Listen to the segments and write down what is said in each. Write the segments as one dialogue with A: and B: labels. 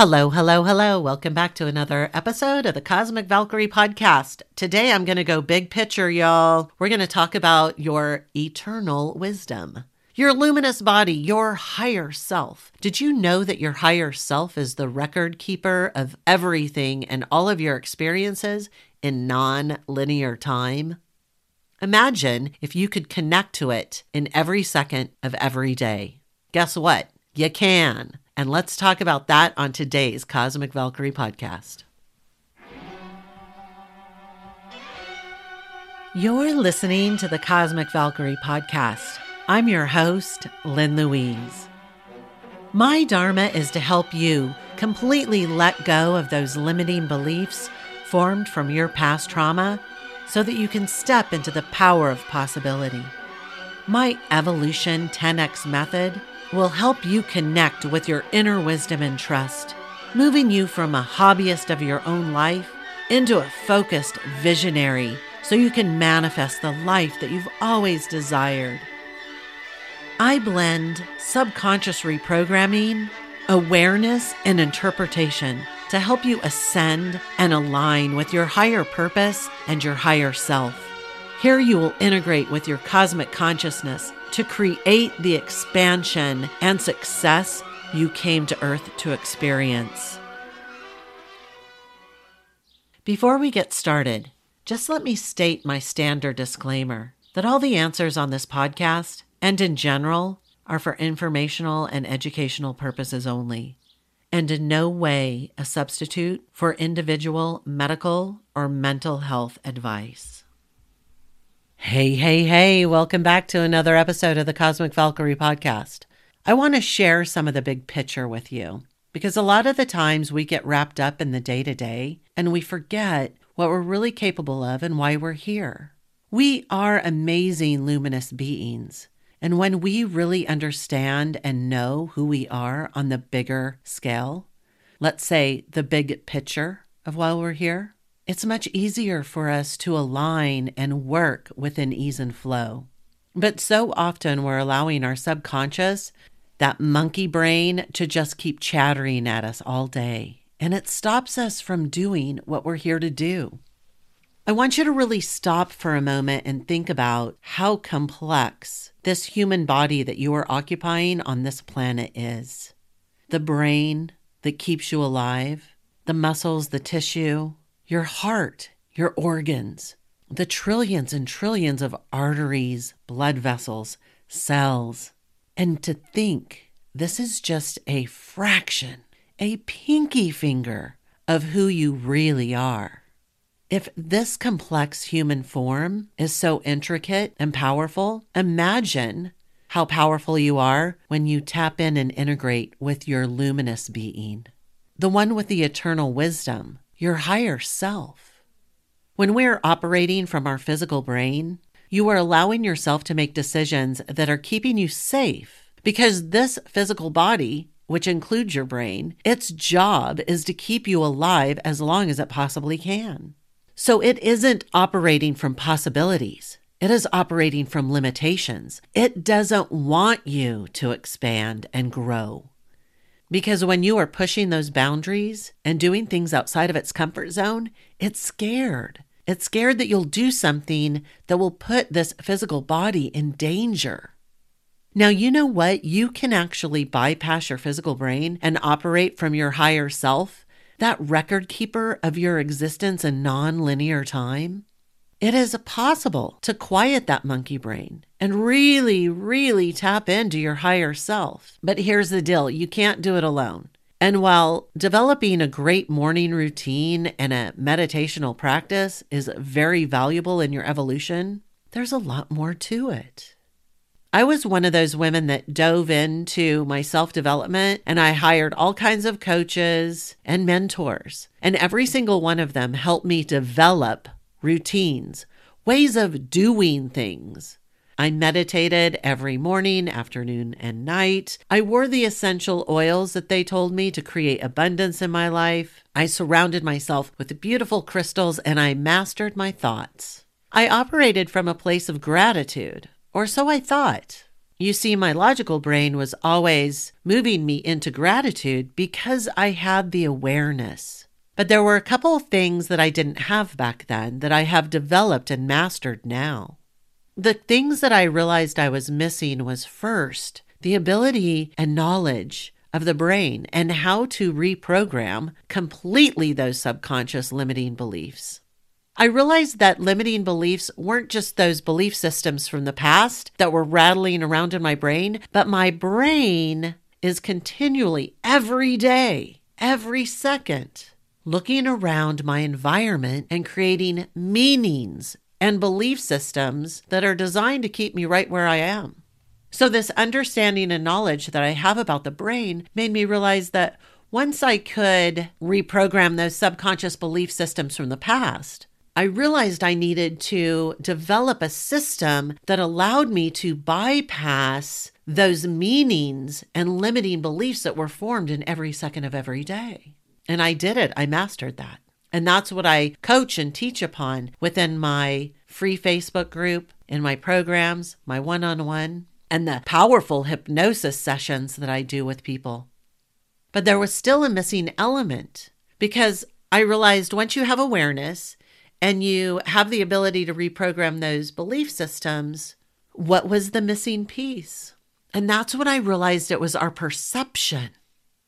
A: Hello, hello, hello. Welcome back to another episode of the Cosmic Valkyrie podcast. Today I'm going to go big picture, y'all. We're going to talk about your eternal wisdom, your luminous body, your higher self. Did you know that your higher self is the record keeper of everything and all of your experiences in non linear time? Imagine if you could connect to it in every second of every day. Guess what? You can. And let's talk about that on today's Cosmic Valkyrie podcast. You're listening to the Cosmic Valkyrie podcast. I'm your host, Lynn Louise. My Dharma is to help you completely let go of those limiting beliefs formed from your past trauma so that you can step into the power of possibility. My Evolution 10X method will help you connect with your inner wisdom and trust, moving you from a hobbyist of your own life into a focused visionary so you can manifest the life that you've always desired. I blend subconscious reprogramming, awareness, and interpretation to help you ascend and align with your higher purpose and your higher self. Here you will integrate with your cosmic consciousness to create the expansion and success you came to Earth to experience. Before we get started, just let me state my standard disclaimer that all the answers on this podcast and in general are for informational and educational purposes only, and in no way a substitute for individual medical or mental health advice. Hey, hey, hey, welcome back to another episode of the Cosmic Valkyrie podcast. I want to share some of the big picture with you because a lot of the times we get wrapped up in the day to day and we forget what we're really capable of and why we're here. We are amazing luminous beings. And when we really understand and know who we are on the bigger scale, let's say the big picture of why we're here, it's much easier for us to align and work within ease and flow. But so often we're allowing our subconscious, that monkey brain, to just keep chattering at us all day. And it stops us from doing what we're here to do. I want you to really stop for a moment and think about how complex this human body that you are occupying on this planet is. The brain that keeps you alive, the muscles, the tissue, your heart, your organs, the trillions and trillions of arteries, blood vessels, cells. And to think this is just a fraction, a pinky finger of who you really are. If this complex human form is so intricate and powerful, imagine how powerful you are when you tap in and integrate with your luminous being, the one with the eternal wisdom your higher self. When we're operating from our physical brain, you are allowing yourself to make decisions that are keeping you safe because this physical body, which includes your brain, its job is to keep you alive as long as it possibly can. So it isn't operating from possibilities. It is operating from limitations. It doesn't want you to expand and grow. Because when you are pushing those boundaries and doing things outside of its comfort zone, it's scared. It's scared that you'll do something that will put this physical body in danger. Now, you know what? You can actually bypass your physical brain and operate from your higher self, that record keeper of your existence in non linear time. It is possible to quiet that monkey brain and really, really tap into your higher self. But here's the deal you can't do it alone. And while developing a great morning routine and a meditational practice is very valuable in your evolution, there's a lot more to it. I was one of those women that dove into my self development and I hired all kinds of coaches and mentors. And every single one of them helped me develop routines, ways of doing things. I meditated every morning, afternoon, and night. I wore the essential oils that they told me to create abundance in my life. I surrounded myself with beautiful crystals and I mastered my thoughts. I operated from a place of gratitude, or so I thought. You see, my logical brain was always moving me into gratitude because I had the awareness. But there were a couple of things that I didn't have back then that I have developed and mastered now. The things that I realized I was missing was first, the ability and knowledge of the brain and how to reprogram completely those subconscious limiting beliefs. I realized that limiting beliefs weren't just those belief systems from the past that were rattling around in my brain, but my brain is continually, every day, every second, looking around my environment and creating meanings and belief systems that are designed to keep me right where I am. So, this understanding and knowledge that I have about the brain made me realize that once I could reprogram those subconscious belief systems from the past, I realized I needed to develop a system that allowed me to bypass those meanings and limiting beliefs that were formed in every second of every day. And I did it. I mastered that. And that's what I coach and teach upon within my free Facebook group, in my programs, my one on one, and the powerful hypnosis sessions that I do with people. But there was still a missing element because I realized once you have awareness and you have the ability to reprogram those belief systems, what was the missing piece? And that's when I realized it was our perception.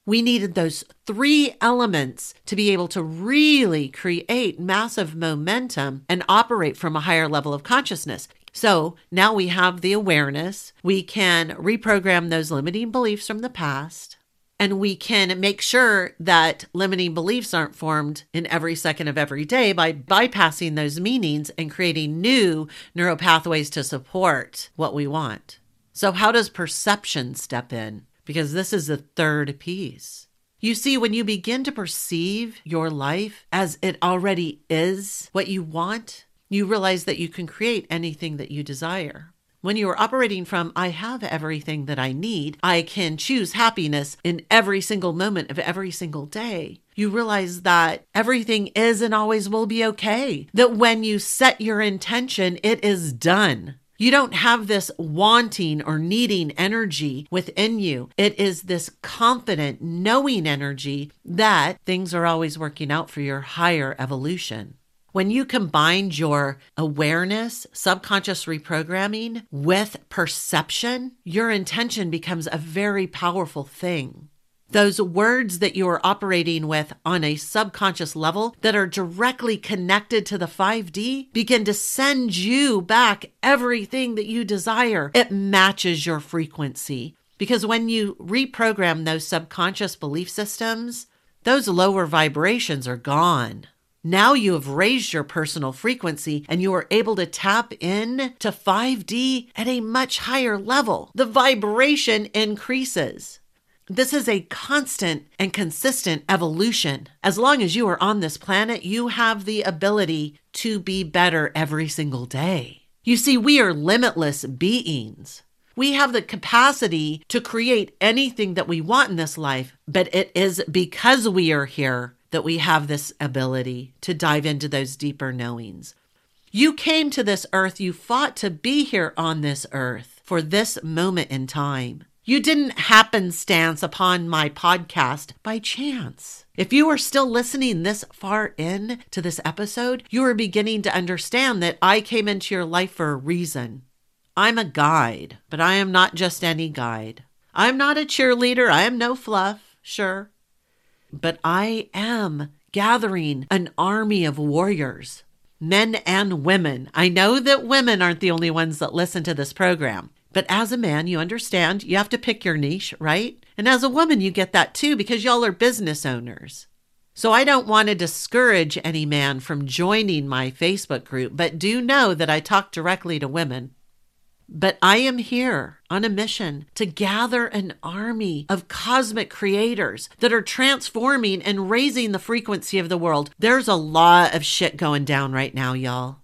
A: We needed those three elements to be able to really create massive momentum and operate from a higher level of consciousness. So now we have the awareness. We can reprogram those limiting beliefs from the past and we can make sure that limiting beliefs aren't formed in every second of every day by bypassing those meanings and creating new neural pathways to support what we want. So, how does perception step in? Because this is the third piece. You see, when you begin to perceive your life as it already is what you want, you realize that you can create anything that you desire. When you are operating from, I have everything that I need, I can choose happiness in every single moment of every single day, you realize that everything is and always will be okay. That when you set your intention, it is done. You don't have this wanting or needing energy within you. It is this confident, knowing energy that things are always working out for your higher evolution. When you combine your awareness, subconscious reprogramming with perception, your intention becomes a very powerful thing. Those words that you are operating with on a subconscious level that are directly connected to the 5D begin to send you back everything that you desire. It matches your frequency. Because when you reprogram those subconscious belief systems, those lower vibrations are gone. Now you have raised your personal frequency and you are able to tap in to 5D at a much higher level. The vibration increases. This is a constant and consistent evolution. As long as you are on this planet, you have the ability to be better every single day. You see, we are limitless beings. We have the capacity to create anything that we want in this life, but it is because we are here that we have this ability to dive into those deeper knowings. You came to this earth, you fought to be here on this earth for this moment in time. You didn't happenstance upon my podcast by chance. If you are still listening this far in to this episode, you are beginning to understand that I came into your life for a reason. I'm a guide, but I am not just any guide. I'm not a cheerleader. I am no fluff, sure but I am gathering an army of warriors, men and women. I know that women aren't the only ones that listen to this program, but as a man, you understand you have to pick your niche, right? And as a woman, you get that too because y'all are business owners. So I don't want to discourage any man from joining my Facebook group, but do know that I talk directly to women. But I am here on a mission to gather an army of cosmic creators that are transforming and raising the frequency of the world. There's a lot of shit going down right now, y'all.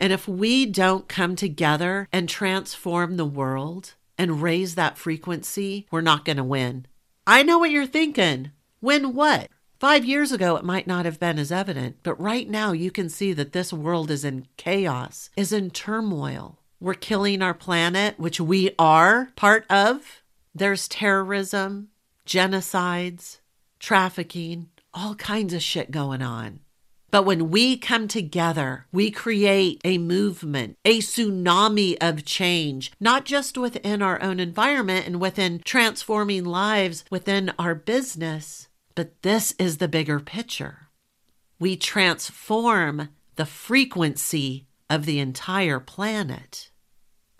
A: And if we don't come together and transform the world and raise that frequency, we're not going to win. I know what you're thinking. Win what? Five years ago, it might not have been as evident, but right now you can see that this world is in chaos, is in turmoil. we're killing our planet, which we are part of. There's terrorism, genocides, trafficking, all kinds of shit going on. But when we come together, we create a movement, a tsunami of change, not just within our own environment and within transforming lives within our business, but this is the bigger picture. We transform the frequency of the entire planet.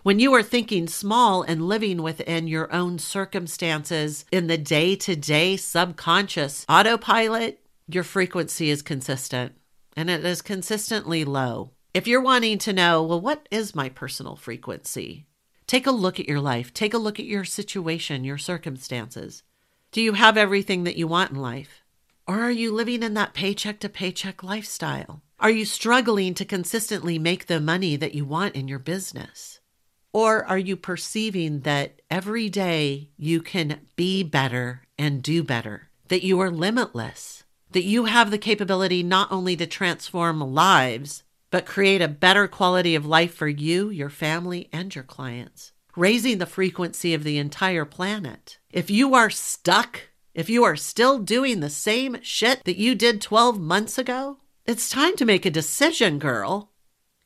A: When you are thinking small and living within your own circumstances in the day to day subconscious autopilot, your frequency is consistent and it is consistently low. If you're wanting to know, well, what is my personal frequency? Take a look at your life. Take a look at your situation, your circumstances. Do you have everything that you want in life? Or are you living in that paycheck to paycheck lifestyle? Are you struggling to consistently make the money that you want in your business? Or are you perceiving that every day you can be better and do better, that you are limitless, that you have the capability not only to transform lives, but create a better quality of life for you, your family, and your clients, raising the frequency of the entire planet? If you are stuck, if you are still doing the same shit that you did 12 months ago, it's time to make a decision, girl.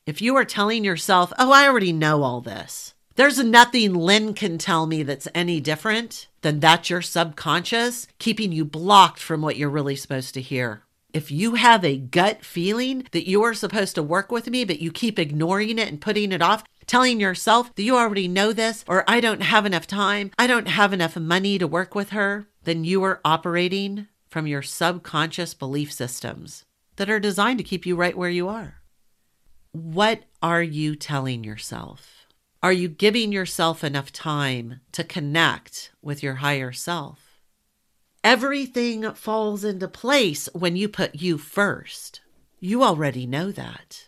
A: If you are telling yourself, oh, I already know all this, there's nothing Lynn can tell me that's any different, then that's your subconscious keeping you blocked from what you're really supposed to hear. If you have a gut feeling that you are supposed to work with me, but you keep ignoring it and putting it off, telling yourself that you already know this, or I don't have enough time, I don't have enough money to work with her, then you are operating from your subconscious belief systems that are designed to keep you right where you are. What are you telling yourself? Are you giving yourself enough time to connect with your higher self? Everything falls into place when you put you first. You already know that.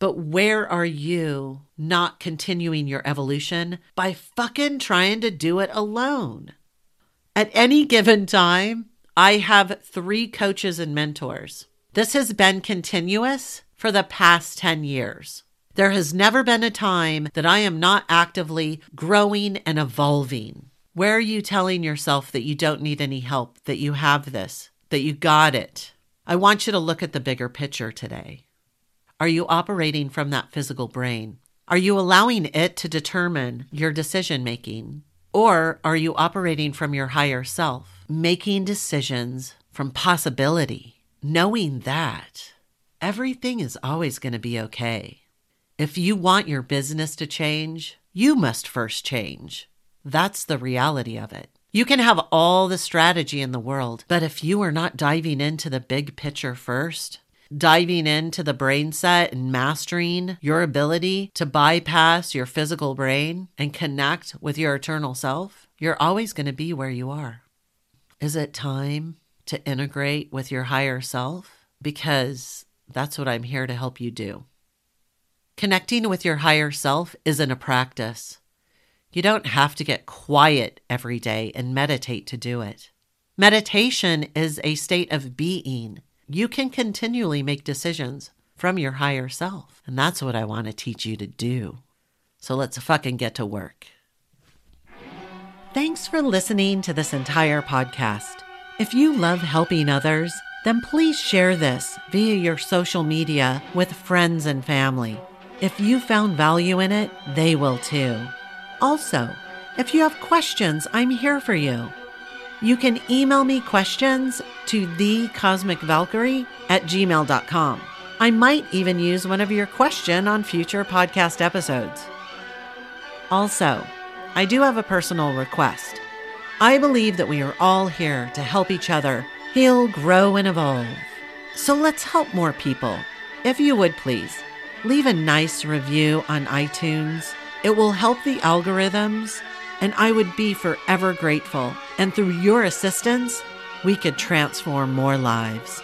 A: But where are you not continuing your evolution by fucking trying to do it alone? At any given time, I have three coaches and mentors. This has been continuous for the past 10 years. There has never been a time that I am not actively growing and evolving. Where are you telling yourself that you don't need any help, that you have this, that you got it? I want you to look at the bigger picture today. Are you operating from that physical brain? Are you allowing it to determine your decision making? Or are you operating from your higher self, making decisions from possibility, knowing that everything is always going to be okay? If you want your business to change, you must first change. That's the reality of it. You can have all the strategy in the world, but if you are not diving into the big picture first, diving into the brain set and mastering your ability to bypass your physical brain and connect with your eternal self, you're always going to be where you are. Is it time to integrate with your higher self? Because that's what I'm here to help you do. Connecting with your higher self isn't a practice. You don't have to get quiet every day and meditate to do it. Meditation is a state of being. You can continually make decisions from your higher self. And that's what I want to teach you to do. So let's fucking get to work. Thanks for listening to this entire podcast. If you love helping others, then please share this via your social media with friends and family. If you found value in it, they will too. Also, if you have questions, I'm here for you. You can email me questions to thecosmicvalkyrie at gmail.com. I might even use one of your question on future podcast episodes. Also, I do have a personal request. I believe that we are all here to help each other heal, grow, and evolve. So let's help more people. If you would please leave a nice review on iTunes. It will help the algorithms, and I would be forever grateful. And through your assistance, we could transform more lives.